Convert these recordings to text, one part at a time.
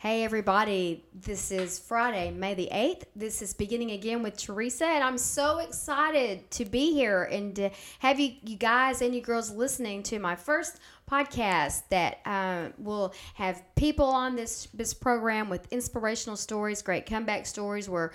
Hey, everybody. This is Friday, May the 8th. This is Beginning Again with Teresa, and I'm so excited to be here and to have you, you guys and you girls listening to my first podcast that uh, will have people on this, this program with inspirational stories, great comeback stories where,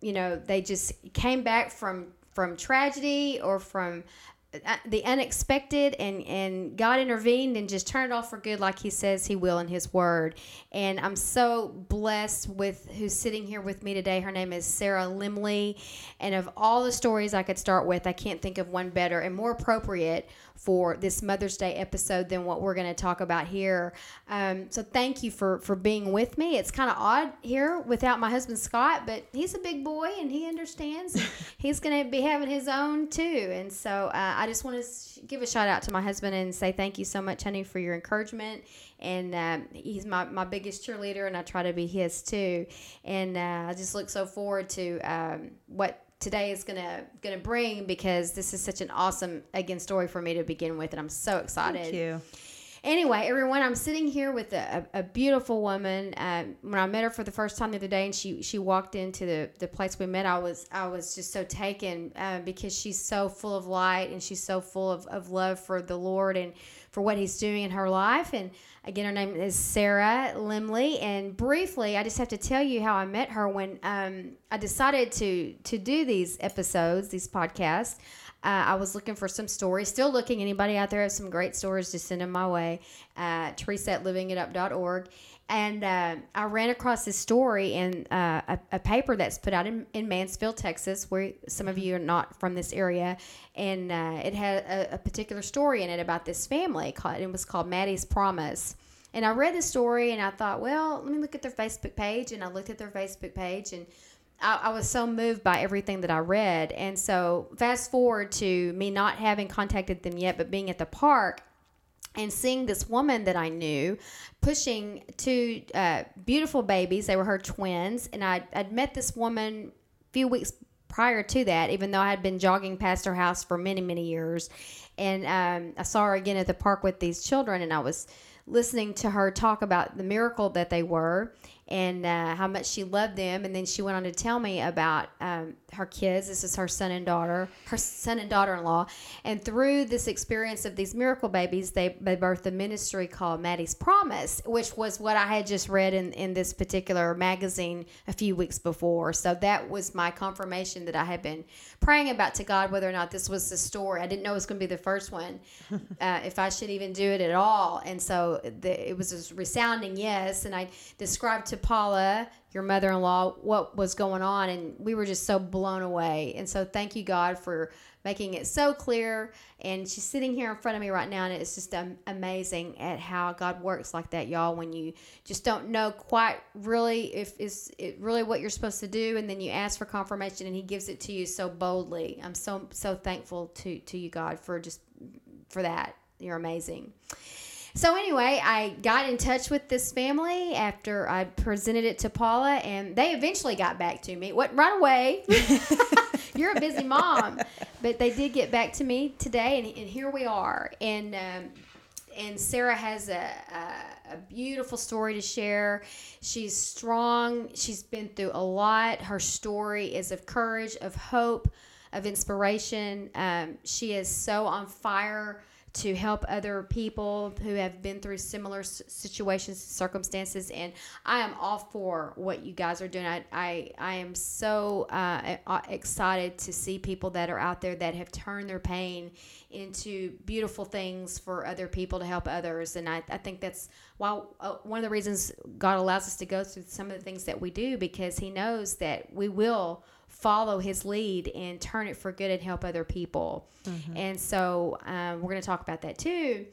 you know, they just came back from from tragedy or from Uh, the unexpected and and God intervened and just turned it off for good like he says he will in his word. And I'm so blessed with who's sitting here with me today. Her name is Sarah Limley. And of all the stories I could start with I can't think of one better and more appropriate for this Mother's Day episode than what we're going to talk about here. Um, so thank you for for being with me. It's kind of odd here without my husband Scott, but he's a big boy and he understands. he's going to be having his own too, and so uh, I just want to give a shout out to my husband and say thank you so much, honey, for your encouragement. And um, he's my, my biggest cheerleader, and I try to be his too. And uh, I just look so forward to um, what today is gonna gonna bring because this is such an awesome again story for me to begin with, and I'm so excited. Thank you. Anyway, everyone, I'm sitting here with a, a, a beautiful woman. Um, when I met her for the first time the other day, and she she walked into the, the place we met, I was I was just so taken uh, because she's so full of light and she's so full of, of love for the Lord and for what He's doing in her life. And again, her name is Sarah Limley. And briefly, I just have to tell you how I met her when um, I decided to to do these episodes, these podcasts. Uh, I was looking for some stories, still looking. Anybody out there have some great stories, just send them my way. Uh, Teresa at livingitup.org. And uh, I ran across this story in uh, a, a, paper that's put out in, in, Mansfield, Texas, where some of you are not from this area. And uh, it had a, a, particular story in it about this family. Called, it was called Maddie's Promise. And I read the story and I thought, well, let me look at their Facebook page. And I looked at their Facebook page and I, I, was so moved by everything that I read. And so, fast forward to me not having contacted them yet, but being at the park and seeing this woman that I knew pushing two uh, beautiful babies. They were her twins. And I'd, I'd met this woman a few weeks prior to that, even though I had been jogging past her house for many, many years. And um, I saw her again at the park with these children, and I was listening to her talk about the miracle that they were and uh, how much she loved them. And then she went on to tell me about um, her kids. This is her son and daughter, her son and daughter in law. And through this experience of these miracle babies, they, they birthed a ministry called Maddie's Promise, which was what I had just read in, in this particular magazine a few weeks before. So that was my confirmation that I had been praying about to God whether or not this was the story. I didn't know it was going to be the first one, uh, if I should even do it at all. And so the, it was a resounding yes. And I described to Paula, your mother in law, what was going on. And we were just so blown away. And so thank you, God, for making it so clear. And she's sitting here in front of me right now. And it's just amazing at how God works like that, y'all, when you just don't know quite really if it's it really what you're supposed to do. And then you ask for confirmation and He gives it to you so boldly. I'm so, so thankful to, to you, God, for just for that. You're amazing. So anyway, I got in touch with this family after I presented it to Paula, and they eventually got back to me. What right away? You're a busy mom, but they did get back to me today, and, and here we are. And um, and Sarah has a, a, a, beautiful story to share. She's strong. She's been through a lot. Her story is of courage, of hope, of inspiration. Um, she is so on fire to help other people who have been through similar situations, circumstances. And I am all for what you guys are doing. I, I, I am so uh, excited to see people that are out there that have turned their pain into beautiful things for other people to help others. And I, I think that's why uh, one of the reasons God allows us to go through some of the things that we do because He knows that we will follow his lead and turn it for good and help other people. Mm-hmm. And so um, we're going to talk about that too.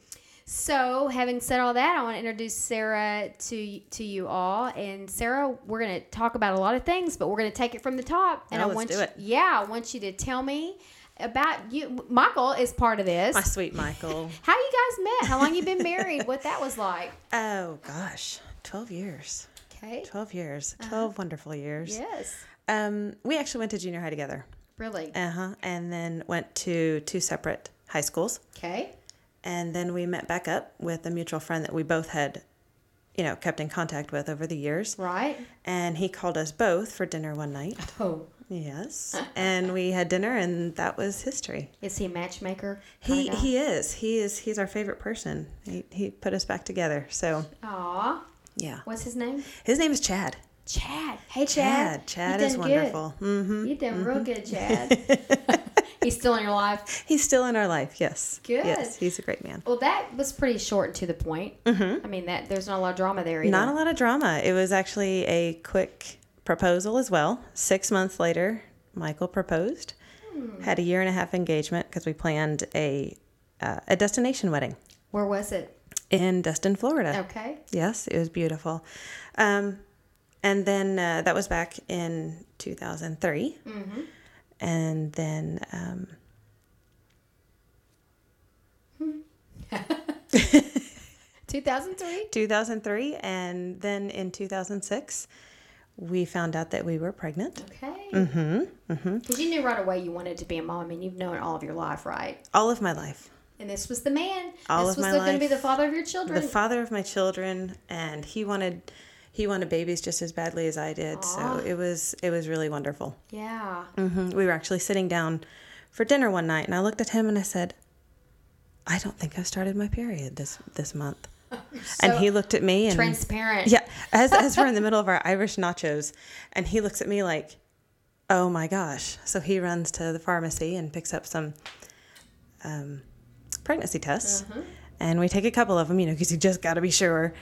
So, having said all that, I want to introduce Sarah to to you all. And Sarah, we're going to talk about a lot of things, but we're going to take it from the top. And I want you, it. yeah, I want you to tell me about you. Michael is part of this. My sweet Michael. How you guys met? How long you been married? what that was like? Oh gosh, twelve years. Okay. Twelve years. Uh-huh. 12 uh-huh. wonderful years. Yes. Um, we actually went to junior high together. Really? Uh huh. And then went to two separate high schools. Okay. And then we met back up with a mutual friend that we both had, you know, kept in contact with over the years. Right. And he called us both for dinner one night. Oh, Yes. and we had dinner and that was history. is he a matchmaker? He he is. He is he's our favorite person. He he put us back together. So, Aw. yeah. What's his name? His name is Chad. Chad. Hey, Chad. Chad. Chad is done wonderful. Good. hmm You done real good, Chad. He's still in your life. He's still in our life. Yes. Good. Yes, he's a great man. Well, that was pretty short and to the point. Mm-hmm. I mean, that there's not a lot of drama there either. Not a lot of drama. It was actually a quick proposal as well. Six months later, Michael proposed. Hmm. Had a year and a half engagement because we planned a uh, a destination wedding Where was it? in Destin, Florida. Okay. Yes, it was beautiful. Um, and then uh, that was back in 2003. Mm-hmm. And then um, 2003. 2003. And then in 2006, we found out that we were pregnant. Okay. Mm-hmm. Mm-hmm. Because you knew right away you wanted to be a mom. I mean, you've known all of your life, right? All of my life. And this was the man. All this of was my going to be the father of your children. The father of my children, and he wanted he wanted babies just as badly as I did. Aw. So it was it was really wonderful. yeah. hmm We were actually sitting down for dinner one night, and I looked at him and I said, "I don't think I've started my period this this month." and he looked at me and transparent. yeah, as as we're in the middle of our Irish nachos, and he looks at me like, "Oh my gosh!" So he runs to the pharmacy and picks up some um, pregnancy tests, Mm-hmm. and we take a couple of them, you know, because you just got to be sure,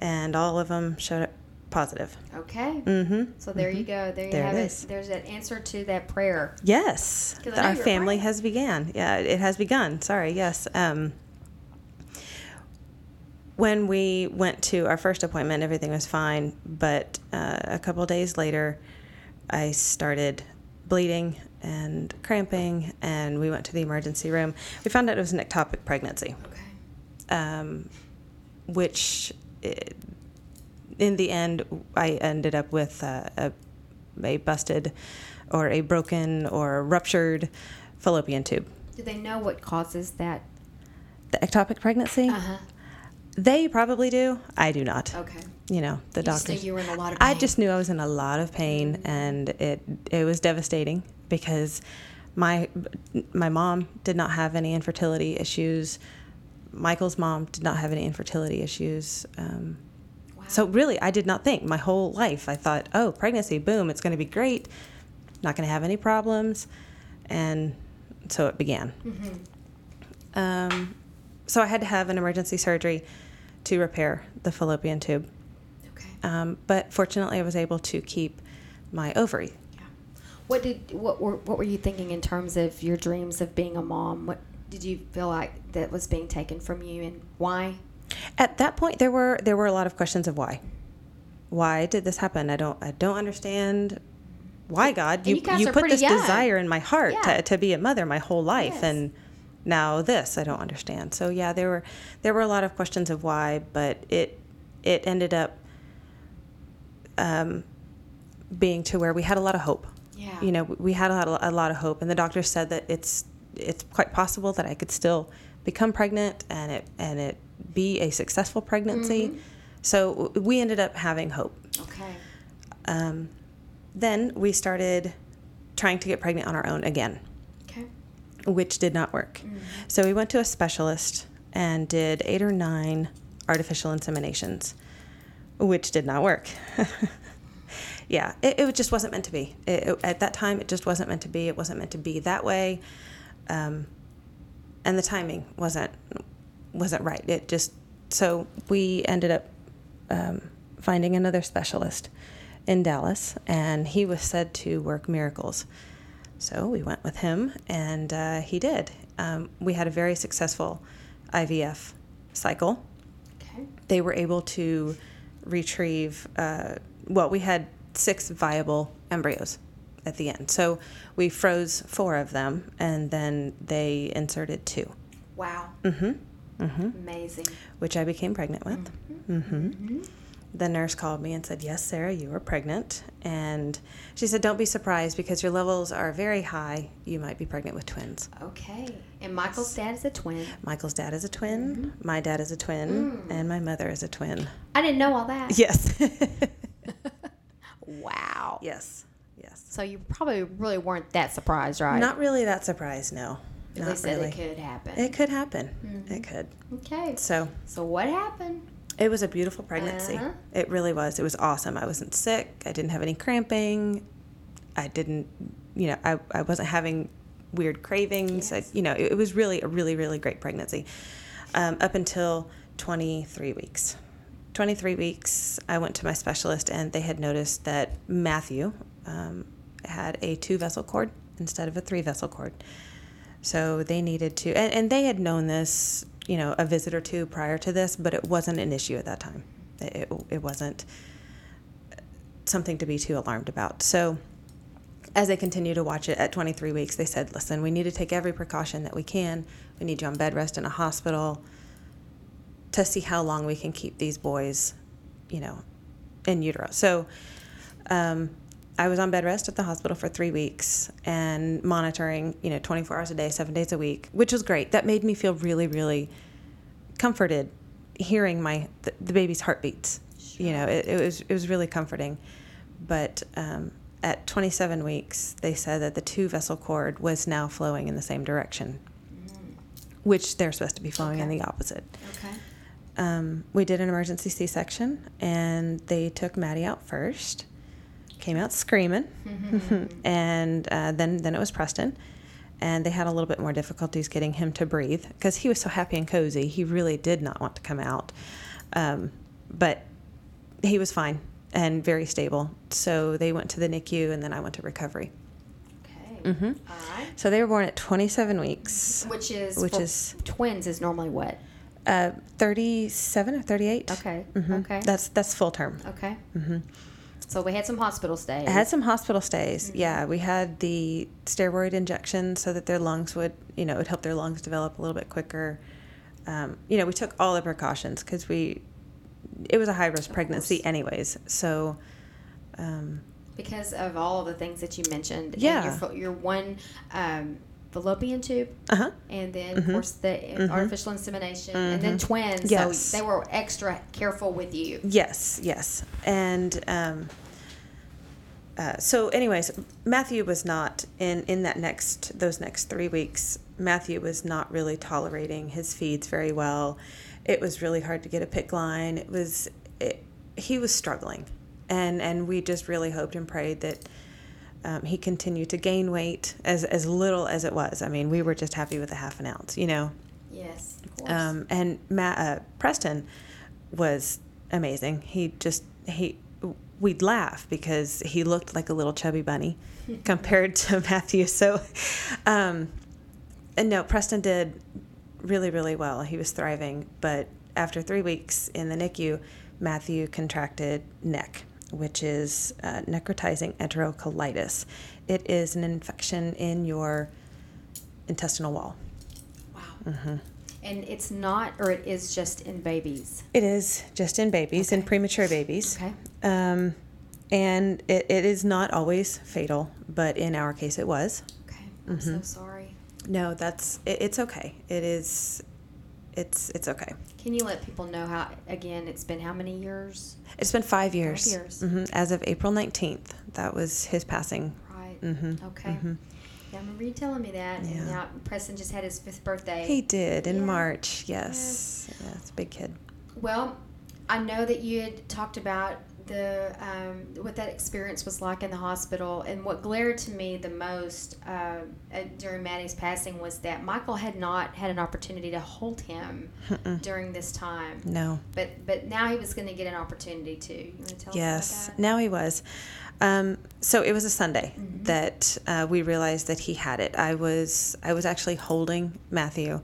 and all of them showed up positive. Okay. Mm-hmm. So there you go. There you There it have it. is. There's that answer to that prayer. Yes. Our family right. has began. Yeah, it has begun. Sorry. Yes. Um, when we went to our first appointment, everything was fine. But uh, a couple days later, I started bleeding and cramping, and we went to the emergency room. We found out it was an ectopic pregnancy, Okay. um, which eh, in the end, I ended up with uh, a, a busted or a broken or ruptured fallopian tube. Do they know what causes that? The ectopic pregnancy, Uh huh. they probably do. I do not. Okay. You know, the You just knew doctors. you were in a lot of I just knew I was in a lot of pain, and it it was devastating because my my mom did not have any infertility issues. Michael's mom did not have any infertility issues. Um, Wow. So really, I did not think my whole life. I thought, oh, pregnancy, boom, it's going to be great. Not going to have any problems, and so it began. Um, so I had to have an emergency surgery to repair the fallopian tube. Okay. Um, but fortunately, I was able to keep my ovary. Yeah. What did what were what were you thinking in terms of your dreams of being a mom? What did you feel like that was being taken from you, and why? At that point, there were there were a lot of questions of why. Why did this happen? I don't I don't understand. Why God? You you you put this young. desire in my heart Yeah. to, to be a mother my whole life, Yes. and now this I don't understand. So yeah, there were there were a lot of questions of why, but it it ended up um, being to where we had a lot of hope. Yeah. You know, we had a lot, of, a lot of hope, and the doctor said that it's it's quite possible that I could still become pregnant and it and it be a successful pregnancy. Mm-hmm. So we ended up having hope. Okay. Um, then we started trying to get pregnant on our own again, Okay. which did not work. So we went to a specialist and did eight or nine artificial inseminations, which did not work. yeah, it, it just wasn't meant to be. It, it- at that time, it just wasn't meant to be. It wasn't meant to be that way, um, and the timing wasn't wasn't right. It just so we ended up um, finding another specialist in Dallas, and he was said to work miracles. So we went with him, and uh, he did. Um, we had a very successful IVF cycle. Okay. They were able to retrieve, uh, well, we had six viable embryos at the end. So we froze four of them, and then they inserted two, Wow. hmm hmm Amazing. which I became pregnant with. hmm the nurse called me and said, Yes, Sarah, you are pregnant. And she said, Don't be surprised because your levels are very high. You might be pregnant with twins. Okay. And Michael's dad is a twin. Michael's dad is a twin, my dad is a twin, and my mother is a twin. I didn't know all that. Yes. Wow. yes. So you probably really weren't that surprised, right? Not really that surprised, no. At Not really. it could happen. It could happen. It could. okay. So So what happened? it was a beautiful pregnancy. Uh-huh. It really was. It was awesome. I wasn't sick. I didn't have any cramping. I didn't, you know, I, I wasn't having weird cravings. Yes. I, you know, it, it was really a really, really great pregnancy um, up until 23 weeks. 23 weeks, I went to my specialist and they had noticed that Matthew um, had a two vessel cord instead of a three vessel cord. So they needed to, and, and they had known this, you know, a visit or two prior to this, but it wasn't an issue at that time. It, it, wasn't something to be too alarmed about. So as they continued to watch it at 23 weeks, they said, listen, we need to take every precaution that we can. We need you on bed rest in a hospital to see how long we can keep these boys, you know, in utero. So um, I was on bed rest at the hospital for three weeks and monitoring, you know, 24 hours a day, seven days a week, which was great. That made me feel really, really comforted hearing my the, the baby's heartbeats. You know, it, it was it was really comforting. But um, at 27 weeks, they said that the two vessel cord was now flowing in the same direction, which they're supposed to be flowing in the opposite. Okay. Um, we did an emergency C-section, and they took Maddie out first. Came out screaming, and uh, then then it was Preston, and they had a little bit more difficulties getting him to breathe because he was so happy and cozy. He really did not want to come out, um, but he was fine and very stable. So they went to the NICU, and then I went to recovery. Okay. hmm All right. So they were born at 27 weeks, Which is Which is- twins is normally what? uh, 37 or 38. Okay. Mhm. Okay. That's that's full term. okay. hmm So we had some hospital stays. I had some hospital stays. Yeah, we had the steroid injection so that their lungs would, you know, it would help their lungs develop a little bit quicker. Um, you know, we took all the precautions because we, it was a high risk pregnancy, anyways. So, um, because of all of the things that you mentioned. Yeah. Your, your one um, fallopian tube, uh huh. and then Mhm. of course the Mhm. artificial insemination, and then Mhm. twins. Yes. So they were extra careful with you. Yes, yes. And um, uh, so, anyways, Matthew was not in in that next those next three weeks. Matthew was not really tolerating his feeds very well. It was really hard to get a PICC line. It was it, he was struggling, and and we just really hoped and prayed that. Um, he continued to gain weight as, as little as it was. I mean, we were just happy with a half an ounce, you know. Yes, of course. Um, and Matt, uh, Preston was amazing. He just he we'd laugh because he looked like a little chubby bunny compared to Matthew. So, um, and no, Preston did really really well. He was thriving, but after three weeks in the NICU, Matthew contracted NEC, which is uh, necrotizing enterocolitis. It is an infection in your intestinal wall. wow. hmm And it's not, or it is just in babies. It is just in babies, in premature babies. Okay. Um, and it, it is not always fatal, but in our case it was. Okay. I'm so Mhm. sorry. No, that's it, it's okay. It is it's it's okay. Can you let people know how? Again, it's been how many years? It's been 5 years. Five years. hmm As of April 19th, that was his passing. Right. Mhm. Okay. Mhm. Yeah, I remember you telling me that. Yeah. And now Preston just had his fifth birthday. He did in Yeah. March. Yes. Yeah, it's a big kid. Well, I know that you had talked about the um, what that experience was like in the hospital, and what glared to me the most uh, during Maddie's passing was that Michael had not had an opportunity to hold him Mm-mm. during this time, No. but but now he was going to get an opportunity to. You want to tell Yes, us about that? now he was. Um, so it was a Sunday Mhm. that uh, we realized that he had it. I was I was actually holding Matthew,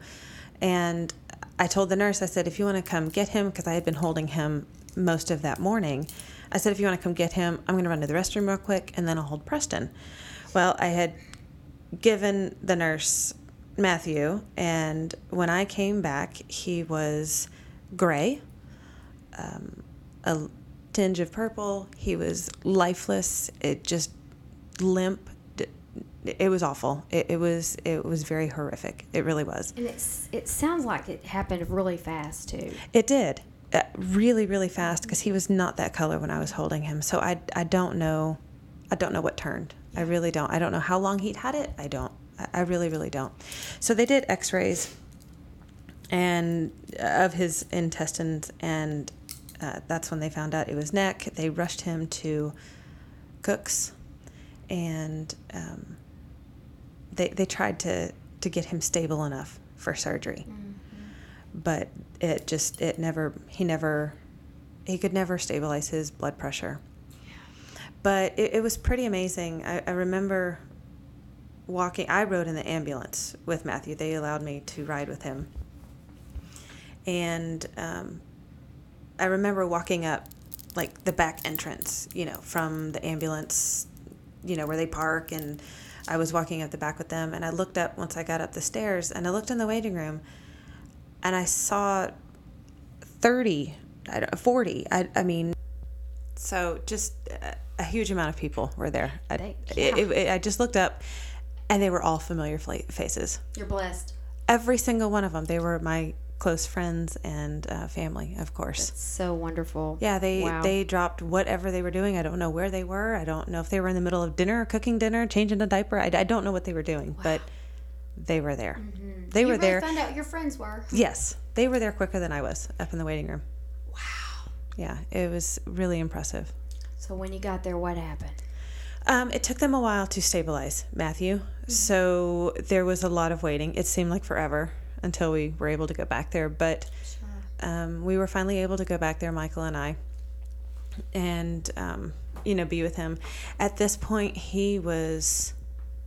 and I told the nurse I said if you want to come get him because I had been holding him most of that morning. I said if you want to come get him, I'm going to run to the restroom real quick and then I'll hold Preston. Well, I had given the nurse Matthew, and when I came back, he was gray, um, a tinge of purple. He was lifeless. It just limp. It was awful. It, it was it was very horrific. It really was. And it's it sounds like it happened really fast too. It did. Uh, really, really fast because he was not that color when I was holding him. So I, I don't know. I don't know what turned. I really don't. I don't know how long he'd had it. I don't. I, really, really don't. So they did x rays and uh, of his intestines, and uh, that's when they found out it was NEC. They rushed him to Cook's, and um, they, they tried to, to get him stable enough for surgery but it just it never he never he could never stabilize his blood pressure. But it, it was pretty amazing. I, I remember walking i rode in the ambulance with matthew. They allowed me to ride with him. And um, i remember walking up like the back entrance you know from the ambulance you know where they park and i was walking up the back with them and i looked up once i got up the stairs and i looked in the waiting room and I saw 30, I 40. I, I mean, so just a, a huge amount of people were there. I, yeah. it- it- I just looked up and they were all familiar faces. You're blessed. Every single one of them. They were my close friends and uh, family, of course. So wonderful. Yeah, they Wow. they dropped whatever they were doing. I don't know where they were. I don't know if they were in the middle of dinner, cooking dinner, changing a diaper. I, I don't know what they were doing, but they were there. They you were really there. Found out your friends were. Yes, they were there quicker than I was up in the waiting room. Wow. Yeah, it was really impressive. So when you got there, what happened? Um, it took them a while to stabilize Matthew, so there was a lot of waiting. It seemed like forever until we were able to go back there, but Sure. um, we were finally able to go back there, Michael and I, and um, you know, be with him. At this point, he was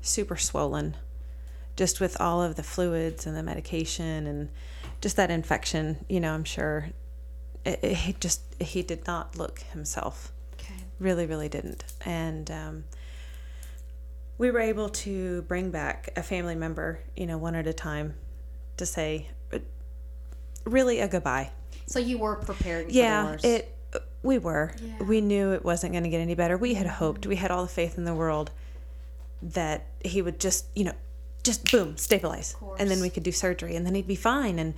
super swollen, just with all of the fluids and the medication and just that infection. You know, I'm sure it, it, he just he did not look himself Okay. really really didn't and um, we were able to bring back a family member you know one at a time to say uh, really a goodbye So you were the yeah worst. it we were Yeah. we knew it wasn't going to get any better we had hoped we had all the faith in the world that he would just you know just boom stabilize. And then we could do surgery and then he'd be fine and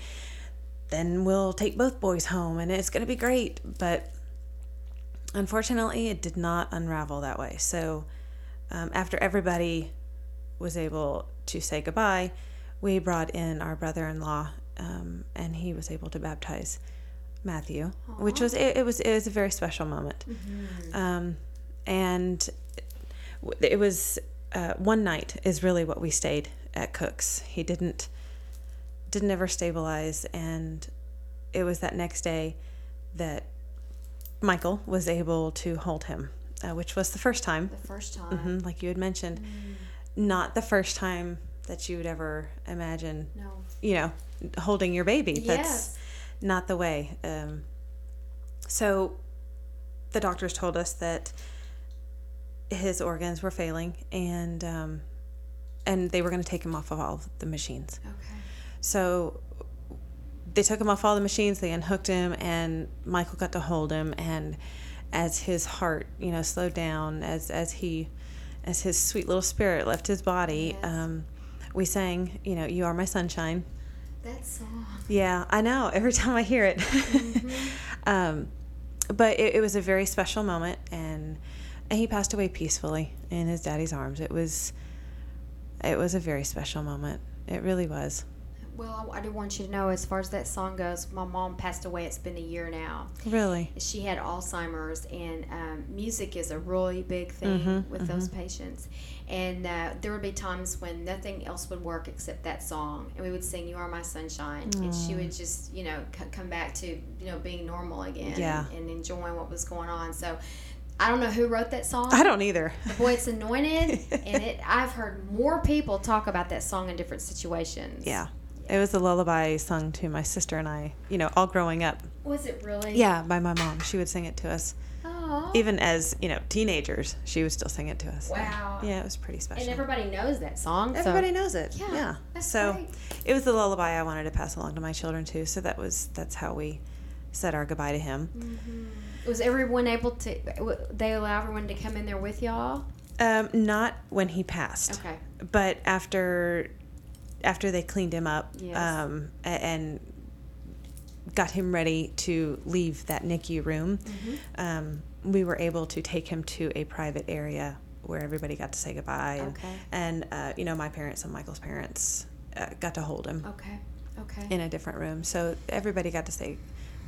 then we'll take both boys home and it's going to be great. But unfortunately it did not unravel that way. So um, after everybody was able to say goodbye we brought in our brother-in-law um, and he was able to baptize matthew which was it, it was it was a very special moment. Um, and it was uh, one night is really what we stayed at cook's he didn't didn't ever stabilize and it was that next day that michael was able to hold him uh, which was the first time the first time. hmm like you had mentioned not the first time that you would ever imagine No. you know holding your baby that's Yes. not the way um, so the doctors told us that his organs were failing and um, and they were going to take him off of all of the machines Okay. so they took him off all the machines, they unhooked him, and Michael got to hold him. And as his heart, you know, slowed down, as as he, as his sweet little spirit left his body, Yes. um, we sang, you know, "You Are My Sunshine." That song. Yeah, I know. Every time I hear it, um, but it, it was a very special moment, and and he passed away peacefully in his daddy's arms. It was, it was a very special moment. It really was. Well, I, I do want you to know, as far as that song goes, my mom passed away. It's been a year now. Really. She had Alzheimer's, and um, music is a really big thing Mhm, with those patients. And uh, there would be times when nothing else would work except that song, and we would sing "You Are My Sunshine," and she would just, you know, c- come back to you know being normal again Yeah. and, and enjoying what was going on. So. I don't know who wrote that song. I don't either. Boy, it's anointed, and it. I've heard more people talk about that song in different situations. Yeah. It was a lullaby sung to my sister and I, you know, all growing up. Was it really? Yeah, by my mom. She would sing it to us. Oh. Even as, you know, teenagers, she would still sing it to us. Wow. Yeah, it was pretty special. And everybody knows that song. Everybody so. knows it. Yeah, Yeah. that's so great. it was the lullaby I wanted to pass along to my children too. So that was that's how we said our goodbye to him. Mm-hmm. Was everyone able to? They allow everyone to come in there with y'all. Um, not when he passed. Okay. But after after they cleaned him up Yes. um, and got him ready to leave that NICU room, Mm-hmm. um, we were able to take him to a private area where everybody got to say goodbye. And, Okay. and uh, you know, my parents and Michael's parents uh, got to hold him Okay. Okay. in a different room. So everybody got to say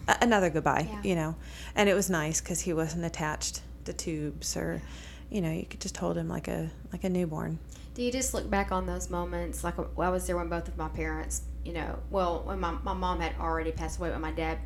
another goodbye, Yeah. you know. And it was nice because he wasn't attached to tubes or, you know, you could just hold him like a like a newborn. Do you just look back on those moments? Like well, I was there when both of my parents, you know, well, when my, my mom had already passed away, when my dad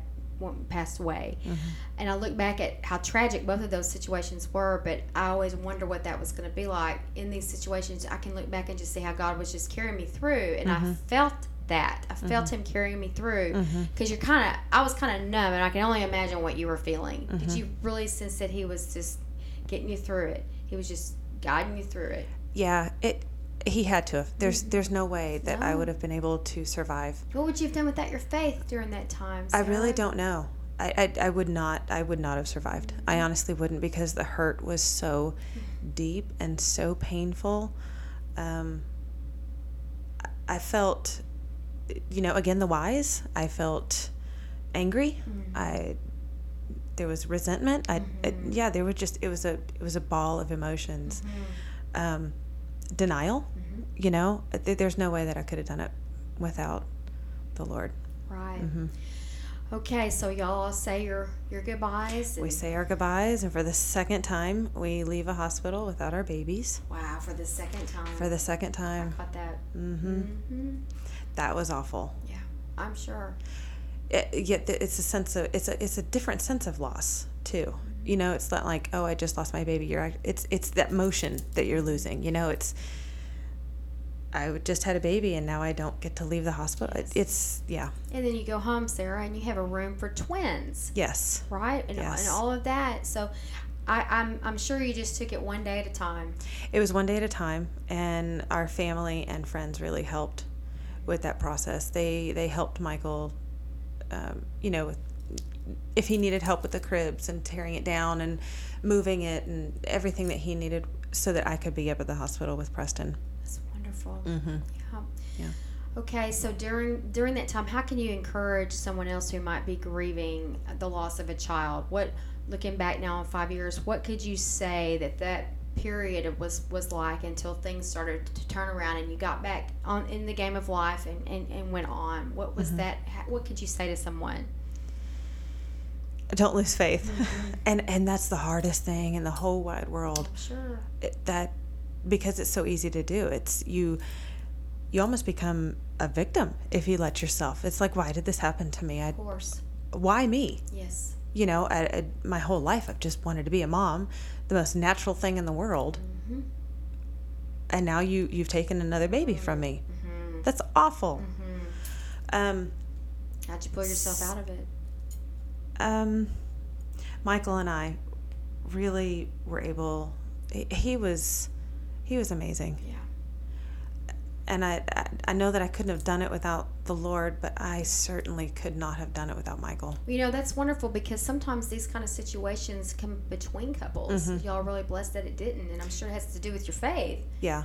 passed away. Mm-hmm. And I look back at how tragic both of those situations were, but I always wonder what that was going to be like in these situations. I can look back and just see how God was just carrying me through. And I mm-hmm. felt that. I felt mm-hmm. Him carrying me through mm-hmm. because you're kind of, I was kind of numb, and I can only imagine what you were feeling. Did mm-hmm. you really sense that He was just getting you through it? He was just guiding you through it. Yeah, it. He had to have. There's there's no way that I would have been able to survive. What would you have done without your faith during that time? I really don't know. I, I, I would not I would not have survived. I honestly wouldn't because the hurt was so deep and so painful. Um, I felt, you know, again the whys. I felt angry. I there was resentment. I, I yeah, there were just it was a it was a ball of emotions. Um, denial. You know, Th- there's no way that I could have done it without the Lord. Right. Mm-hmm. Okay, so y'all say your your goodbyes. We say our goodbyes, and for the second time, we leave a hospital without our babies. wow for the second time. For the second time, caught that. hmm hmm that was awful. Yeah, I'm sure. It, yet it's a sense of it's a it's a different sense of loss too. You know, it's not like oh I just lost my baby. You're it's it's that motion that you're losing. You know, it's I just had a baby and now I don't get to leave the hospital. It- It's yeah And then you go home, Sarah, and you have a room for twins, yes right? And, Yes. and all of that. So, I, I'm I'm sure you just took it one day at a time. It was one day at a time, and our family and friends really helped with that process. They they helped Michael, um, you know, with, if he needed help with the cribs and tearing it down and moving it and everything that he needed, so that I could be up at the hospital with Preston. That's wonderful. Mm-hmm. Yeah. Yeah. Okay, so during during that time, how can you encourage someone else who might be grieving the loss of a child? What, looking back now on five years, what could you say that that period was was like until things started to turn around and you got back on in the game of life and and, and went on? What was mm-hmm. that? What could you say to someone? Don't lose faith, mm-hmm. and and that's the hardest thing in the whole wide world. Sure. It, that because it's so easy to do. It's you. You almost become a victim if you let yourself. It's like, why did this happen to me? I, Of course. why me? Yes. you know, I, I, my whole life I've just wanted to be a mom, the most natural thing in the world. Mm-hmm. And now you you've taken another baby from me. Mm-hmm. That's awful. Um, How'd you pull yourself out of it? um, Michael and I really were able. He, he was he was amazing, Yeah. And I, I know that I couldn't have done it without the Lord, but I certainly could not have done it without Michael. You know, that's wonderful because sometimes these kind of situations come between couples. Mm-hmm. Y'all are really blessed that it didn't, and I'm sure it has to do with your faith. Yeah.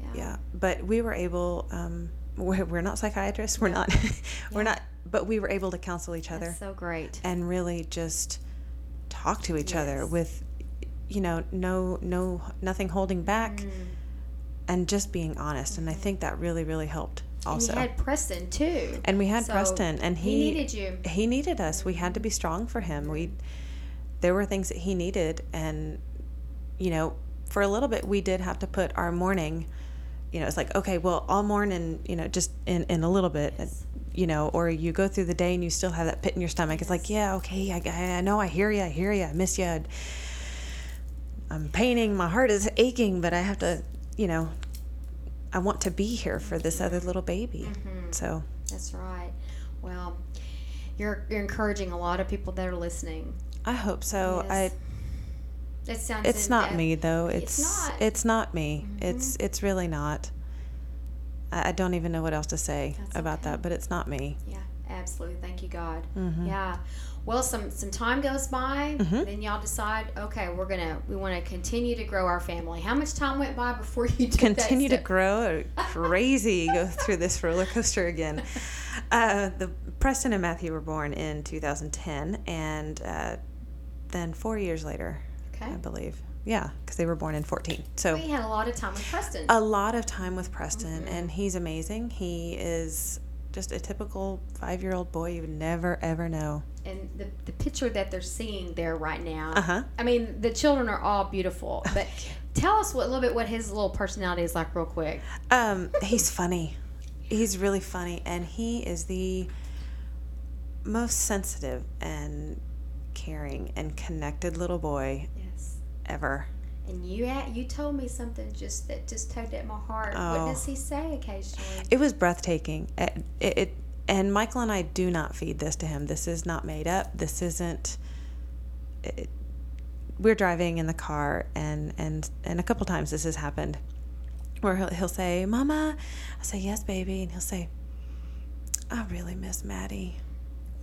Yeah. yeah but we were able um we're, we're not psychiatrists we're not we're not but we were able to counsel each other That's so great. and really just talk to each other with you know no no nothing holding back Mm. And just being honest and i think that really really helped also And you had Preston too. And we had So preston and he, he needed you. he needed us. We had to be strong for him. We there were things that he needed and you know for a little bit we did have to put our mourning you know it's like okay well i'll mourn in you know just in in a little bit you know or you go through the day and you still have that pit in your stomach. It's like yeah okay i, I know i hear you i hear you i miss you i'm painting my heart is aching but i have to you know i want to be here for this other little baby so That's right. Well, you're you're encouraging a lot of people that are listening. i hope so i Yes. That sounds. It's not me though. it's It's not. it's not me. It's it's really not. I, I don't even know what else to say That's about okay. that, but it's not me. Yeah, absolutely. Thank you, God. Mhm. Yeah. Well, some some time goes by, Mm-hmm. then y'all decide, okay, we're gonna we want to continue to grow our family. How much time went by before you did continue to grow crazy go through this roller coaster again uh, the preston and matthew were born in 2010 and uh, then four years later Okay. i believe yeah because they were born in 14 so We had a lot of time with Preston. a lot of time with preston Mm-hmm. and he's amazing he is just a typical five-year-old boy you would never ever know and the, the picture that they're seeing there right now. Uh-huh. I mean, the children are all beautiful, but tell us what, a little bit what his little personality is like, real quick. Um, he's funny. He's really funny, and he is the most sensitive and caring and connected little boy Yes. ever. And you at you told me something just that just tugged at my heart. What Oh. does he say occasionally? It was breathtaking. It, it, it and Michael and I do not feed this to him. This is not made up. This isn't. It, we're driving in the car, and and and a couple times this has happened, where he'll, he'll say, "Mama," I say, "Yes, baby," and he'll say, "I really miss Maddie."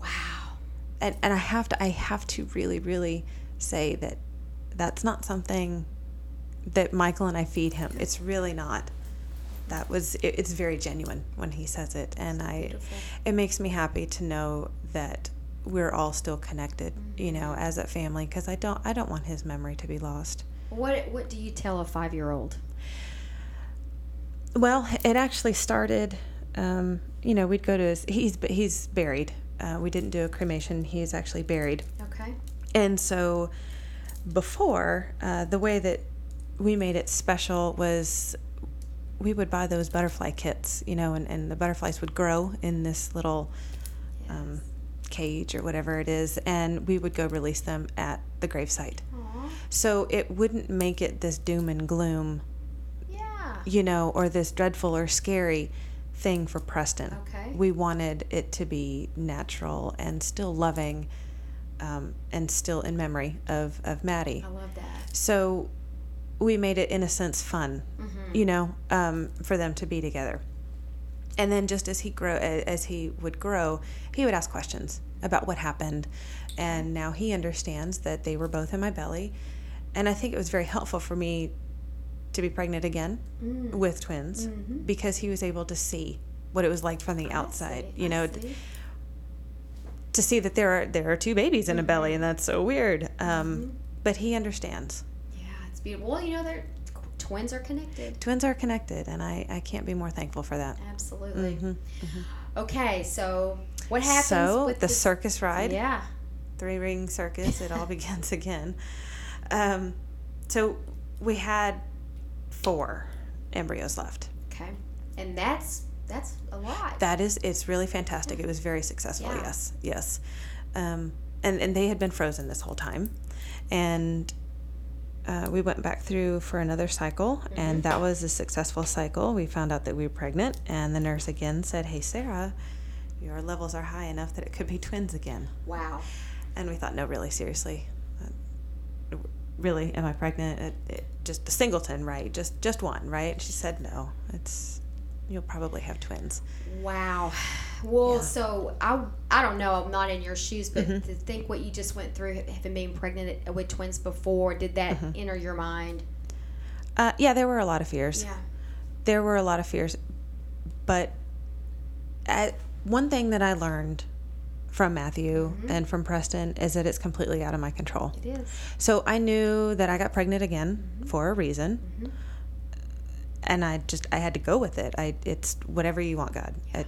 Wow. and and I have to I have to really really say that that's not something that Michael and I feed him. It's really not. That was it, it's very genuine when he says it, and I beautiful. it makes me happy to know that we're all still connected, you know, as a family because I don't I don't want his memory to be lost. What what do you tell a five year old? Well, it actually started. Um, you know, we'd go to his. He's he's buried. Uh, we didn't do a cremation. He's actually buried. Okay. And so before, uh, the way that we made it special was we would buy those butterfly kits, you know, and, and the butterflies would grow in this little um, cage or whatever it is, and we would go release them at the gravesite. So it wouldn't make it this doom and gloom, Yeah. you know, or this dreadful or scary thing for Preston. Okay. We wanted it to be natural and still loving um, and still in memory of, of Maddie. I love that. So we made it, in a sense, fun, you know, um, for them to be together. And then just as he grow, as he would grow, he would ask questions about what happened, and now he understands that they were both in my belly, and I think it was very helpful for me to be pregnant again with twins because he was able to see what it was like from the outside. I see, You know. To see that there are there are two babies in a belly, and that's so weird. Um, But he understands. Yeah, it's beautiful. Well, you know, they're twins are connected. Twins are connected, and I, I can't be more thankful for that. Absolutely. Okay, so what happens Mm-hmm, So with the this- circus ride, Yeah. three ring circus, it all begins again. Um, so we had four embryos left. Okay. And that's that's a lot. That is, it's really fantastic. It was very successful. Yeah. Yes, yes. Um, and and they had been frozen this whole time, and uh, we went back through for another cycle, and that was a successful cycle. We found out that we were pregnant, and the nurse again said, "Hey, Sarah, your levels are high enough that it could be twins again." wow. And we thought, no, really, seriously, Uh, really, am I pregnant? It, it, just a singleton, right? Just just one, right? She said, no, it's you'll probably have twins. Wow. Well, Yeah. so I I don't know. I'm not in your shoes, but Mm-hmm. to think what you just went through, having been pregnant with twins before, did that Mm-hmm. enter your mind? Uh, yeah, there were a lot of fears. Yeah. There were a lot of fears, but at, one thing that I learned from Matthew and from Preston is that it's completely out of my control. It is. So I knew that I got pregnant again for a reason. And I just I had to go with it. I it's whatever you want, God. It,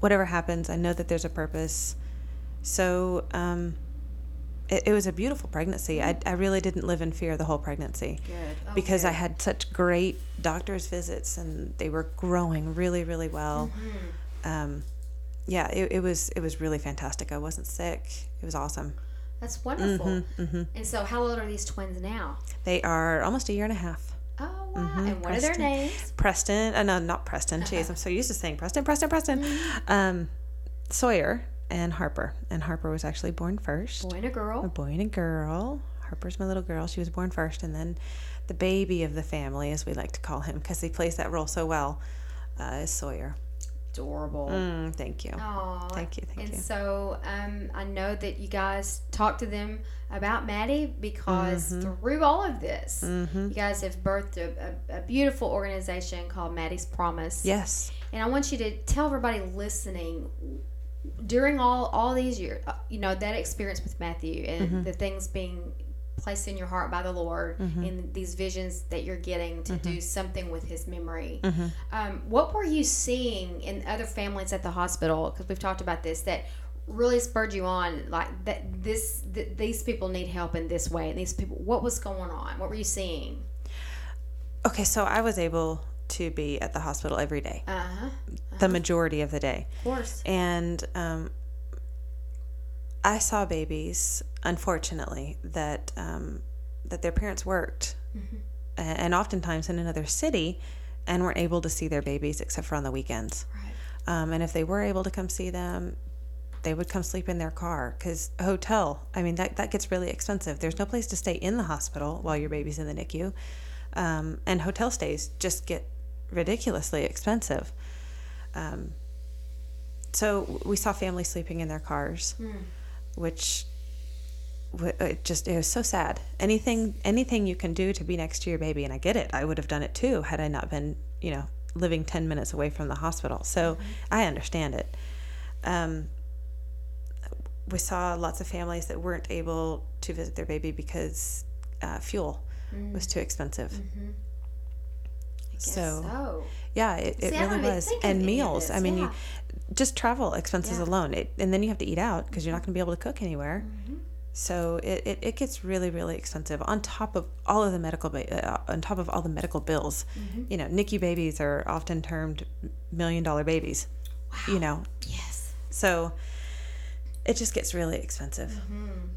whatever happens, I know that there's a purpose. So um, it, it was a beautiful pregnancy. I, I really didn't live in fear the whole pregnancy Good. Oh, because I had such great doctor's visits and they were growing really, really well. Mm-hmm. Um, yeah, it, it was it was really fantastic. I wasn't sick. It was awesome. That's wonderful. Mm-hmm, And so, how old are these twins now? They are almost a year and a half. Oh wow! and what are their Mm-hmm. Names? Preston, uh, no, not Preston. Jeez, I'm so used to saying Preston, Preston, Preston. Um, Sawyer and Harper. And Harper was actually born first. Boy and a girl. A boy and a girl. Harper's my little girl. She was born first. And then the baby of the family, as we like to call him, because he plays that role so well, uh, is Sawyer. Adorable. Mm, thank you. Aw. Thank you, thank and you. so um, I know that you guys talked to them about Maddie because Mm-hmm. through all of this, you guys have birthed a, a, a beautiful organization called Maddie's Promise. Yes. And I want you to tell everybody listening during all all these years, uh, you know, that experience with Matthew and Mm-hmm. the things being placed in your heart by the Lord Mm-hmm. and these visions that you're getting to do something with his memory. Mm-hmm. Um, what were you seeing in other families at the hospital? Because we've talked about this that really spurred you on like that this th- these people need help in this way and these people what was going on what were you seeing Okay, so I was able to be at the hospital every day, uh-huh the majority of the day. of course And um, I saw babies, unfortunately, that um, that their parents worked, a- and oftentimes in another city, and weren't able to see their babies except for on the weekends. right Um, and if they were able to come see them, they would come sleep in their car because hotel. I mean, that that gets really expensive. There's no place to stay in the hospital while your baby's in the NICU, um, and hotel stays just get ridiculously expensive. Um, so we saw families sleeping in their cars, which it just it was so sad. Anything anything you can do to be next to your baby, and I get it. I would have done it too had I not been you know living ten minutes away from the hospital. So I understand it. Um, we saw lots of families that weren't able to visit their baby because uh, fuel was too expensive. Guess So, so. Yeah, it, it See, really was. And meals. I mean, yeah. you just travel expenses Yeah. alone, it, and then you have to eat out because you're not going to be able to cook anywhere. Mm-hmm. So it, it, it gets really really expensive on top of all of the medical uh, on top of all the medical bills. Mm-hmm. You know, NICU babies are often termed million dollar babies. wow. You know, yes so it just gets really expensive. Mm-hmm.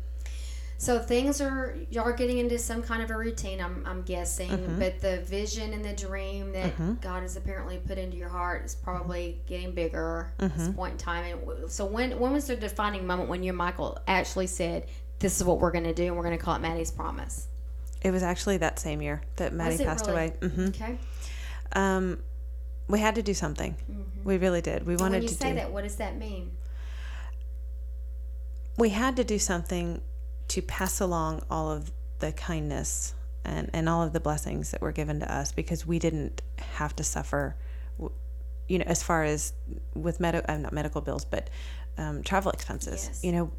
So things are y'all getting into some kind of a routine. I'm I'm guessing, Mm-hmm. but the vision and the dream that God has apparently put into your heart is probably getting bigger at Mm-hmm. this point in time. And so when when was the defining moment when you and Michael actually said, "This is what we're going to do, and we're going to call it Mattie's Promise"? It was actually that same year that Mattie passed really? away. hmm Okay. Um, we had to do something. We really did. We wanted when you to say do. that, what does that mean? we had to do something to pass along all of the kindness and, and all of the blessings that were given to us because we didn't have to suffer, you know, as far as with med- uh, not medical bills, but um, travel expenses. Yes. You know,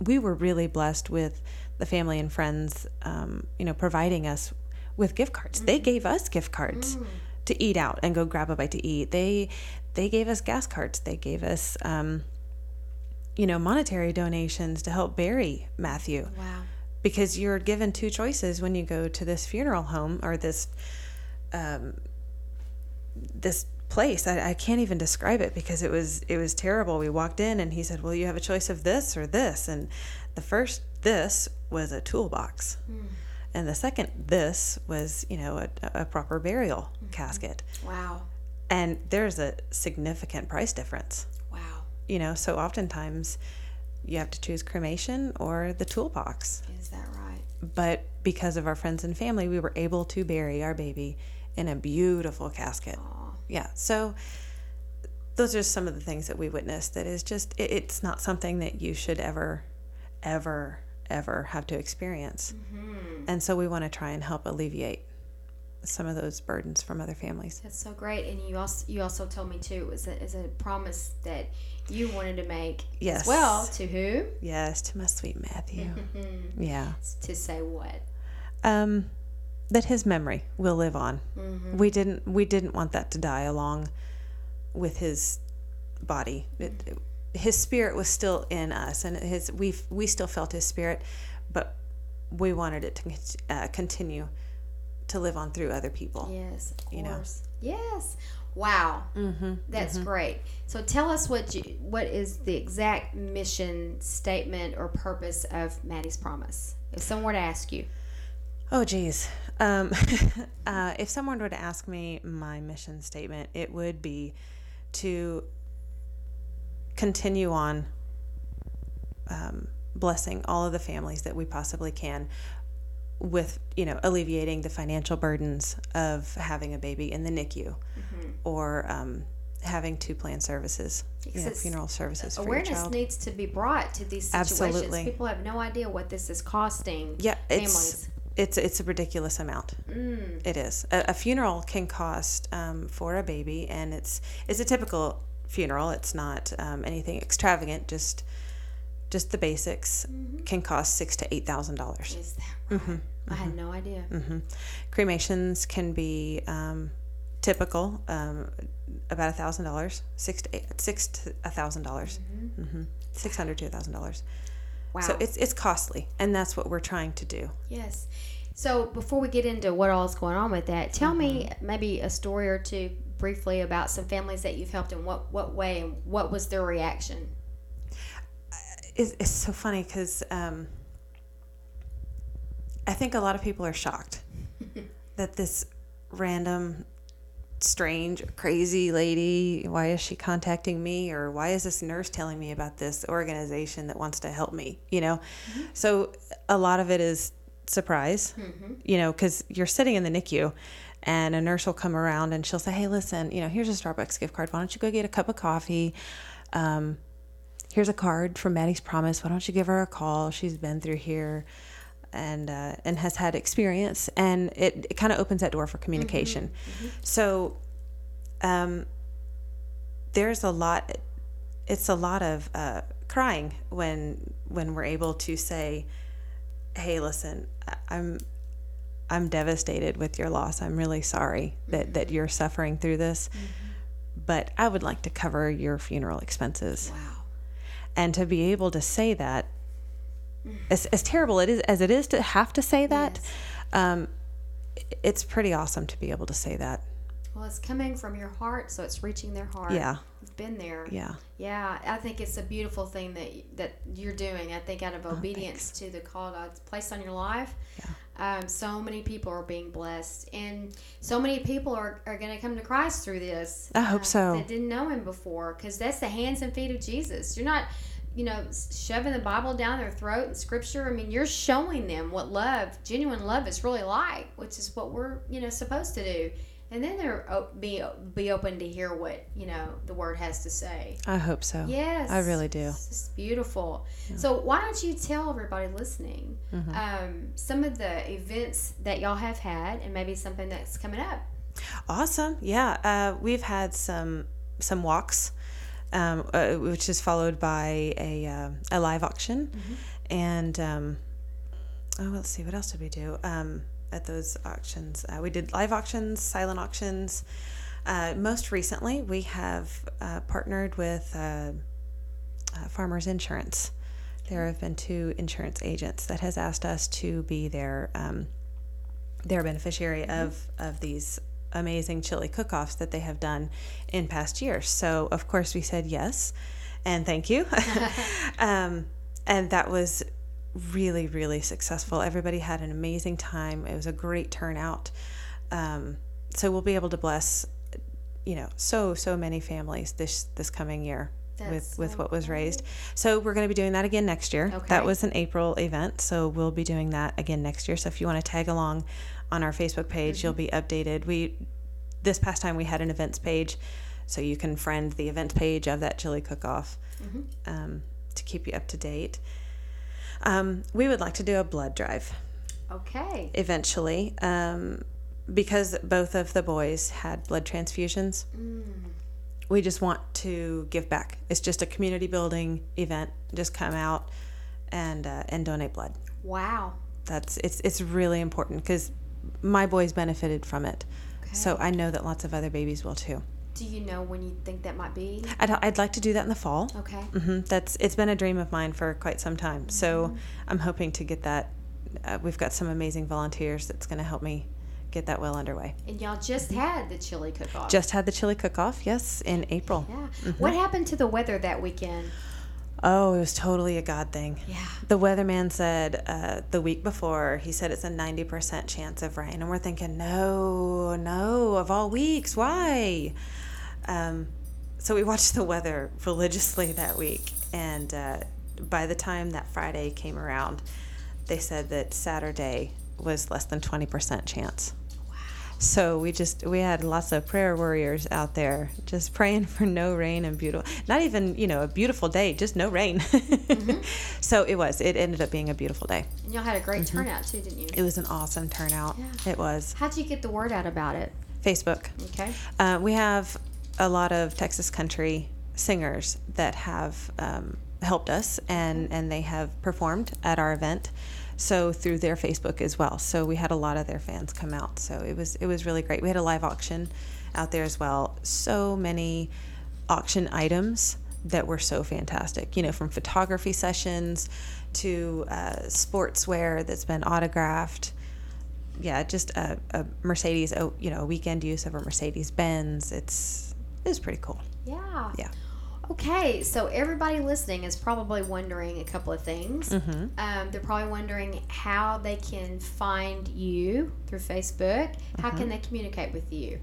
we were really blessed with the family and friends, um, you know, providing us with gift cards. They gave us gift cards to eat out and go grab a bite to eat. They they gave us gas cards. They gave us, um, you know, monetary donations to help bury Matthew Wow. because you're given two choices when you go to this funeral home or this um, this place. I, I can't even describe it because it was it was terrible. We walked in and he said, "Well, you have a choice of this or this." And the first this was a toolbox, and the second this was you know a, a proper burial casket. Wow. And there's a significant price difference. You know so oftentimes you have to choose cremation or the toolbox Is that right? but because of our friends and family we were able to bury our baby in a beautiful casket Aw. yeah so those are some of the things that we witnessed that is just it, it's not something that you should ever ever ever have to experience mm-hmm. and so we want to try and help alleviate some of those burdens from other families That's so great, and you also you also told me too it was a, is a promise that you wanted to make Yes. as well to who yes to my sweet matthew yeah to say what um, that his memory will live on. Mm-hmm. We didn't we didn't want that to die along with his body. It, his spirit was still in us, and his we we still felt his spirit, but we wanted it to uh, continue to live on through other people. yes of You know. yes wow Mm-hmm. that's great so tell us what you what is the exact mission statement or purpose of Mattie's promise if someone were to ask you Oh, geez. Um, uh, if someone were to ask me my mission statement, it would be to continue on um, blessing all of the families that we possibly can with, you know, alleviating the financial burdens of having a baby in the NICU or, um, having two planned services, you know, funeral services for your Awareness child. needs to be brought to these situations. Absolutely. People have no idea what this is costing Yeah, it's it's it's a ridiculous amount. Mm. It is. A, a funeral can cost um, for a baby, and it's it's a typical funeral. It's not um, anything extravagant. Just just the basics Mm-hmm. can cost six to eight thousand dollars. Is that right? Mm-hmm. I had no idea. Cremations can be um, typical, um, about a thousand dollars, six to eight, six to a thousand dollars, Mm-hmm. six hundred to a thousand dollars. Wow. So it's it's costly, and that's what we're trying to do. Yes. So before we get into what all is going on with that, tell me Mm-hmm. maybe a story or two briefly about some families that you've helped in what what way and what was their reaction. It's, it's so funny because um, I think a lot of people are shocked that this random, strange, crazy lady, why is she contacting me? Or why is this nurse telling me about this organization that wants to help me? You know? So a lot of it is surprise, you know, because you're sitting in the NICU and a nurse will come around and she'll say, hey, listen, you know, here's a Starbucks gift card. Why don't you go get a cup of coffee? Um, here's a card from Mattie's Promise. Why don't you give her a call? She's been through here and uh, and has had experience, and it, it kind of opens that door for communication. So, um, there's a lot. It's a lot of uh, crying when when we're able to say, "Hey, listen, I'm." I'm devastated with your loss. I'm really sorry that, that you're suffering through this, but I would like to cover your funeral expenses Wow. And to be able to say that as, as terrible it is as it is to have to say that Yes. um, it's pretty awesome to be able to say that Well, it's coming from your heart, so it's reaching their heart. Yeah. You've been there. yeah Yeah, I think it's a beautiful thing that that you're doing. I think out of obedience to the call God's placed on your life, um, so many people are being blessed, and so many people are, are going to come to Christ through this. I hope uh, so. That didn't know Him before, because that's the hands and feet of Jesus. You're not, you know, shoving the Bible down their throat and Scripture. I mean, you're showing them what love, genuine love, is really like, which is what we're you know supposed to do. And then they're be be open to hear what you know the Word has to say. i hope so Yes, I really do. It's beautiful. So why don't you tell everybody listening Mm-hmm. um, some of the events that y'all have had, and maybe something that's coming up? awesome yeah uh, we've had some some walks um, uh, which is followed by a, uh, a live auction and um, oh let's see what else did we do um, at those auctions uh, we did live auctions silent auctions uh, most recently we have uh, partnered with uh, uh, farmers insurance there have been two insurance agents that has asked us to be their um, their beneficiary of of these amazing chili cook-offs that they have done in past years. So of course we said yes, and thank you. um, and that was really really successful. Everybody had an amazing time. It was a great turnout. Um, so we'll be able to bless, you know, so so many families this this coming year. That's with, with what was raised. So we're going to be doing that again next year. Okay. That was an April event, so we'll be doing that again next year. So if you want to tag along on our Facebook page, you'll be updated. We this past time we had an events page, so you can friend the events page of that chili cook-off um, to keep you up to date. Um, we would like to do a blood drive Okay. eventually um, because both of the boys had blood transfusions. We just want to give back. It's just a community building event. Just come out and uh, and donate blood. Wow. That's it's it's really important because my boys benefited from it. So I know that lots of other babies will too. Do you know when you think that might be? I'd, I'd like to do that in the fall. Okay. hmm That's it's been a dream of mine for quite some time. So I'm hoping to get that. Uh, we've got some amazing volunteers that's going to help me get that well underway. And y'all just had the chili cook-off. Just had the chili cook-off, yes, in April. yeah. What happened to the weather that weekend? Oh, it was totally a God thing. Yeah. The weatherman said uh, the week before, he said it's a 90% chance of rain. And we're thinking, no, no, of all weeks, why? Um, so we watched the weather religiously that week. And uh, by the time that Friday came around, they said that Saturday was less than 20% chance. Wow. So we just we had lots of prayer warriors out there just praying for no rain and beautiful not even, you know, a beautiful day, just no rain. Mm-hmm. so it was. It ended up being a beautiful day. And y'all had a great mm-hmm. turnout too, didn't you? It was an awesome turnout. Yeah. It was. How'd you get the word out about it? Facebook. Okay. Uh, we have a lot of Texas country singers that have um, helped us and, and they have performed at our event so through their Facebook as well. So we had a lot of their fans come out. So it was it was really great. We had a live auction out there as well. So many auction items that were so fantastic. You know, from photography sessions to uh, sportswear that's been autographed. Yeah, just a, a Mercedes, oh, you know, weekend use of a Mercedes Benz. It's it was pretty cool. Yeah. Yeah. Okay, so everybody listening is probably wondering a couple of things. Mm-hmm. Um, they're probably wondering how they can find you through Facebook. How mm-hmm. can they communicate with you?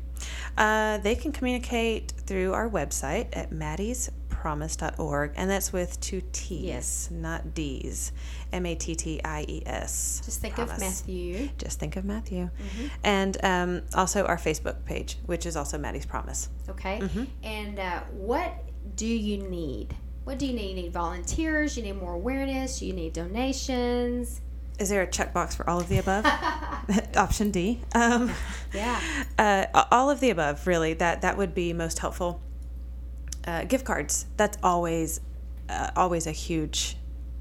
Uh, they can communicate through our website at mattiespromise.org, and that's with two T's, yes. not D's. M A T T I E S. Just think Promise. of Matthew. Just think of Matthew. Mm-hmm. And um, also our Facebook page, which is also Mattie's Promise. Okay. Mm-hmm. And uh, what do you need? What do you need? You need volunteers, you need more awareness, you need donations. Is there a checkbox for all of the above? Option D. Um, yeah. Uh, all of the above, really. That that would be most helpful. Uh, gift cards. That's always, uh, always a huge,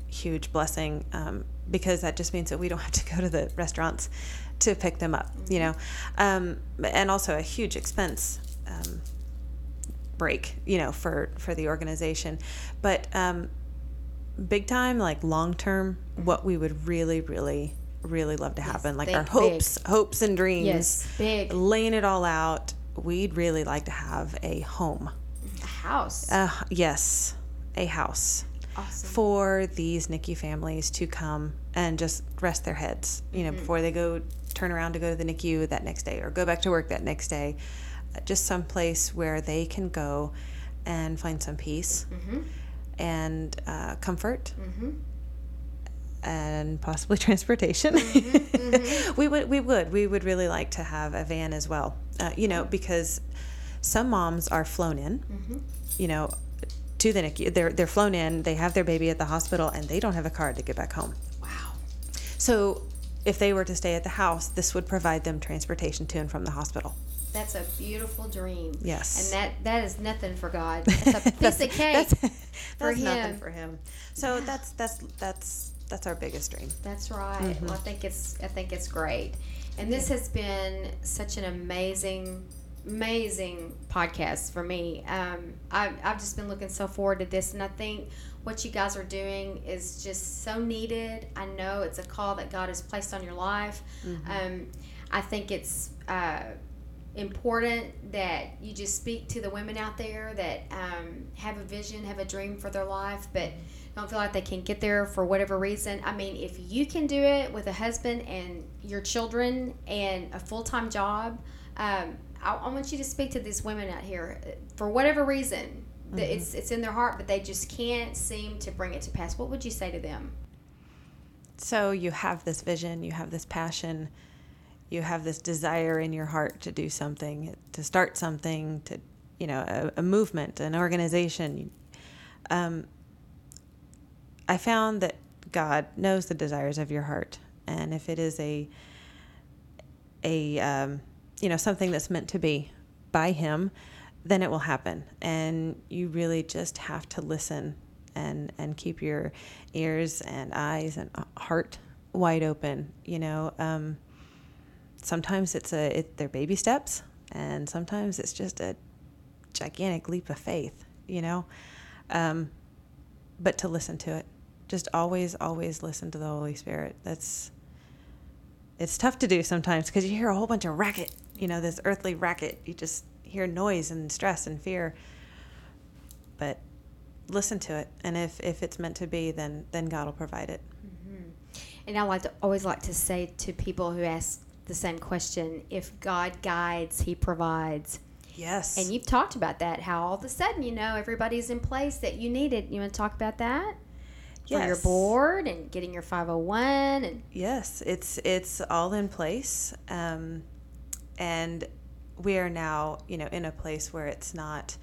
huge blessing um, because that just means that we don't have to go to the restaurants to pick them up. Mm-hmm. You know, um, and also a huge expense. Break, you know, for for the organization. But um, big time, like long term, what we would really, really, really love to happen, yes, like our hopes, big. hopes and dreams, yes, big, laying it all out. We'd really like to have a home, a house. Uh, yes, a house. Awesome. For these NICU families to come and just rest their heads, you know, mm-hmm. before they go turn around to go to the NICU that next day or go back to work that next day just some place where they can go and find some peace mm-hmm. and uh, comfort mm-hmm. and possibly transportation. Mm-hmm. mm-hmm. we would we would we would really like to have a van as well. Uh, you know because some moms are flown in. Mm-hmm. You know to the NICU. They're they're flown in. They have their baby at the hospital and they don't have a car to get back home. Wow. So if they were to stay at the house, this would provide them transportation to and from the hospital. That's a beautiful dream. Yes. And that that is nothing for God. That's a piece of cake that's, for him. nothing for him. So yeah. that's that's that's that's our biggest dream. That's right. Mm-hmm. Well, I think it's I think it's great. And this has been such an amazing amazing podcast for me. Um, I've, I've just been looking so forward to this, and I think what you guys are doing is just so needed. I know it's a call that God has placed on your life. Mm-hmm. Um, I think it's uh, important that you just speak to the women out there that um, have a vision, have a dream for their life, but don't feel like they can get there for whatever reason. I mean, if you can do it with a husband and your children and a full time job, um, I, I, want you to speak to these women out here for whatever reason. Mm-hmm. It's it's in their heart, but they just can't seem to bring it to pass. What would you say to them? So you have this vision, you have this passion you have this desire in your heart to do something, to start something, to you know a, a movement, an organization. Um, I found that God knows the desires of your heart, and if it is a a um, you know something that's meant to be by Him, then it will happen. And you really just have to listen and and keep your ears and eyes and heart wide open. You know. Um, sometimes it's a it, they're baby steps, and sometimes it's just a gigantic leap of faith, you know. Um, but to listen to it, just always, always listen to the Holy Spirit. That's it's tough to do sometimes because you hear a whole bunch of racket, you know, this earthly racket. You just hear noise and stress and fear. But listen to it, and if if it's meant to be, then then God will provide it. Mm-hmm. And I like to always like to say to people who ask the same question. If God guides, He provides. Yes. And you've talked about that, how all of a sudden, you know, everybody's in place that you needed. You want to talk about that? Yes. For your board and getting your 501 and Yes, it's it's all in place. Um, and we are now, you know, in a place where it's not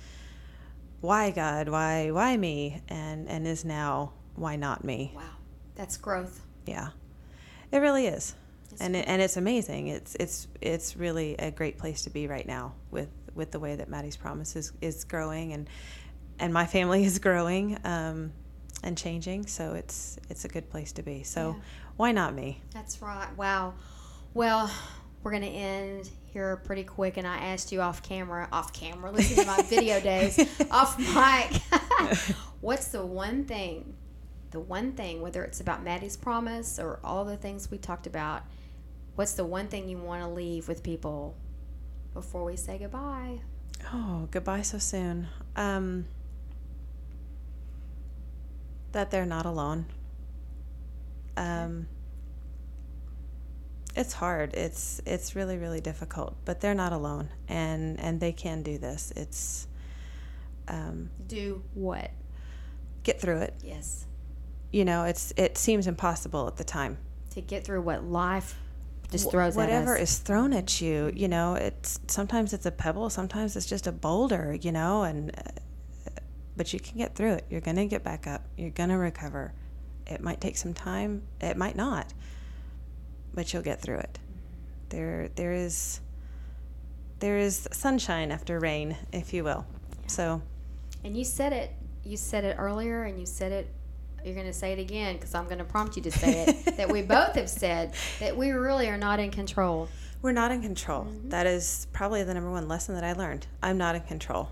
why God, why why me and and is now why not me. Wow. That's growth. Yeah. It really is. And it, and it's amazing. It's it's it's really a great place to be right now with with the way that Mattie's promise is, is growing and and my family is growing um, and changing. So it's it's a good place to be. So Yeah. why not me? That's right. Wow. Well, we're going to end here pretty quick. And I asked you off camera, off camera, listen to my video days, off mic. What's the one thing, the one thing, whether it's about Mattie's promise or all the things we talked about, what's the one thing you want to leave with people before we say goodbye? Oh, goodbye so soon. Um, that they're not alone. Um, it's hard. It's it's really really difficult, but they're not alone, and and they can do this. It's um, Do what? get through it. Yes. You know, it's it seems impossible at the time. To get through what life just throws whatever is thrown at you you know it's sometimes it's a pebble sometimes it's just a boulder you know and uh, but you can get through it. You're gonna get back up. You're gonna recover. It might take some time. It might not but you'll get through it. There there is there is sunshine after rain if you will. So And you said it. You said it earlier, and you said it. You're going to say it again because I'm going to prompt you to say it. that we both have said that we really are not in control. we're not in control. That is probably the number one lesson that i learned. I'm not in control.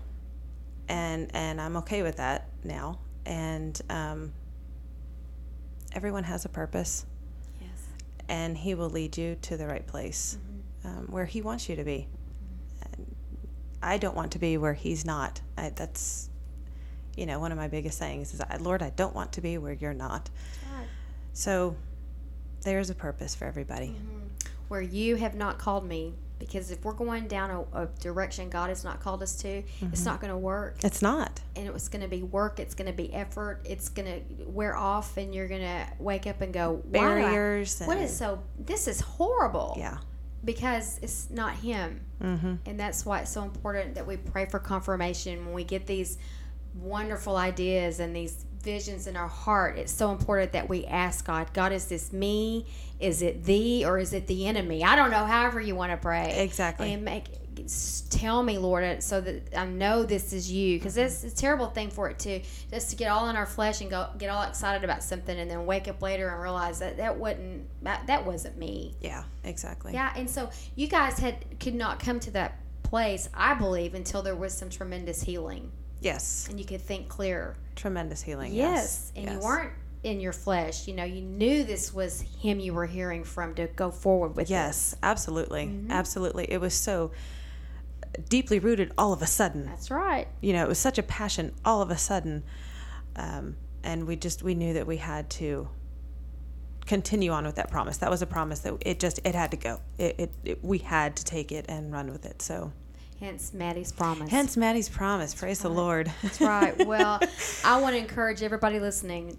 And and i'm okay with that now. And um, everyone has a purpose. Yes. and he will lead you to the right place um, where he wants you to be. And i don't want to be where he's not. I, that's you know one of my biggest sayings is lord i don't want to be where you're not so there's a purpose for everybody Where you have not called me, because if we're going down a, a direction God has not called us to, it's not going to work. it's not And it's going to be work. It's going to be effort. It's going to wear off, and you're going to wake up and go, Why I- barriers What is so? This is horrible. yeah because it's not him mm-hmm. and that's why it's so important that we pray for confirmation when we get these wonderful ideas and these visions in our heart it's so important that we ask god god is this me? Is it thee or is it the enemy? I don't know however you want to pray. Exactly. and make tell me lord uh, so that i know this is you because it's a terrible thing for it to just to get all in our flesh and go get all excited about something and then wake up later and realize that that wasn't that, that wasn't me. Yeah exactly. Yeah, and so you guys had could not come to that place, I believe, until there was some tremendous healing yes and you could think clearer. tremendous healing Yes, yes, and you weren't in your flesh. You know, you knew this was him you were hearing from to go forward with. yes absolutely Mm-hmm. absolutely it was so deeply rooted all of a sudden that's right. you know, it was such a passion all of a sudden. Um, and we just, we knew that we had to continue on with that promise. That was a promise that it just, it had to go. It, it, it we had to take it and run with it. So Hence Mattie's promise. hence Mattie's promise. Praise the Lord. That's right. Well, I want to encourage everybody listening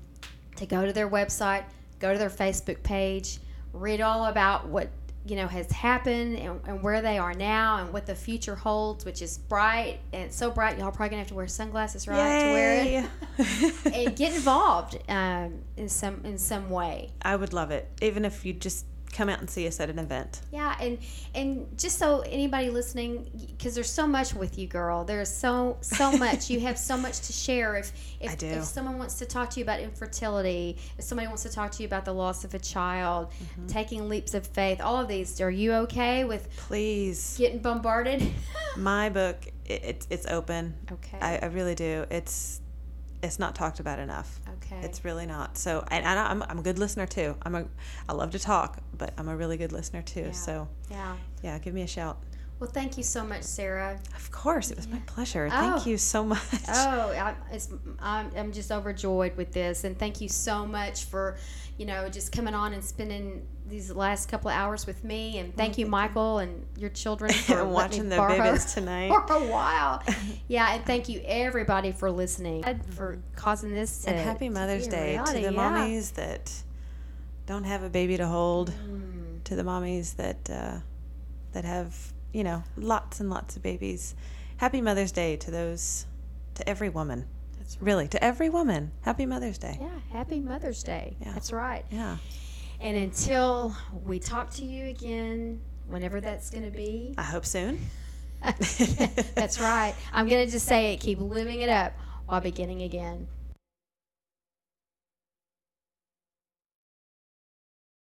to go to their website, go to their Facebook page, read all about what you know has happened and, and where they are now and what the future holds, which is bright and so bright. Y'all probably gonna have to wear sunglasses, right, to wear it and get involved um, in some in some way. I would love it. Even if you just come out and see us at an event. Yeah, and and just so anybody listening, because there's so much with you, girl. There's so so much. you have so much to share. If if, I do. if someone wants to talk to you about infertility, if somebody wants to talk to you about the loss of a child, Mm-hmm. taking leaps of faith, all of these, are you okay with Please. getting bombarded? My book, it, it's it's open. okay. I, I really do. It's it's not talked about enough. okay. It's really not. So, and, and I'm, I'm a good listener too. I'm a, I love to talk, but I'm a really good listener too. Yeah. So, yeah. yeah, give me a shout. Well, thank you so much, Sarah. Of course, it was my pleasure. Oh. Thank you so much. Oh, I, it's, I'm, I'm just overjoyed with this, and thank you so much for, you know, just coming on and spending these last couple of hours with me, and thank you, Michael, and your children for letting And me watching the babies tonight. for a while. Yeah, and thank you everybody for listening, for causing this. To, and happy Mother's a Day to the yeah. mommies that don't have a baby to hold, Mm, to the mommies that uh, that have you know, lots and lots of babies. Happy Mother's Day to those, to every woman. Really, to every woman. Happy Mother's Day. Yeah, happy Mother's Day. Yeah. That's right. Yeah. And until we talk to you again, whenever that's going to be, I hope soon. that's right. I'm going to just say it keep living it up while beginning again.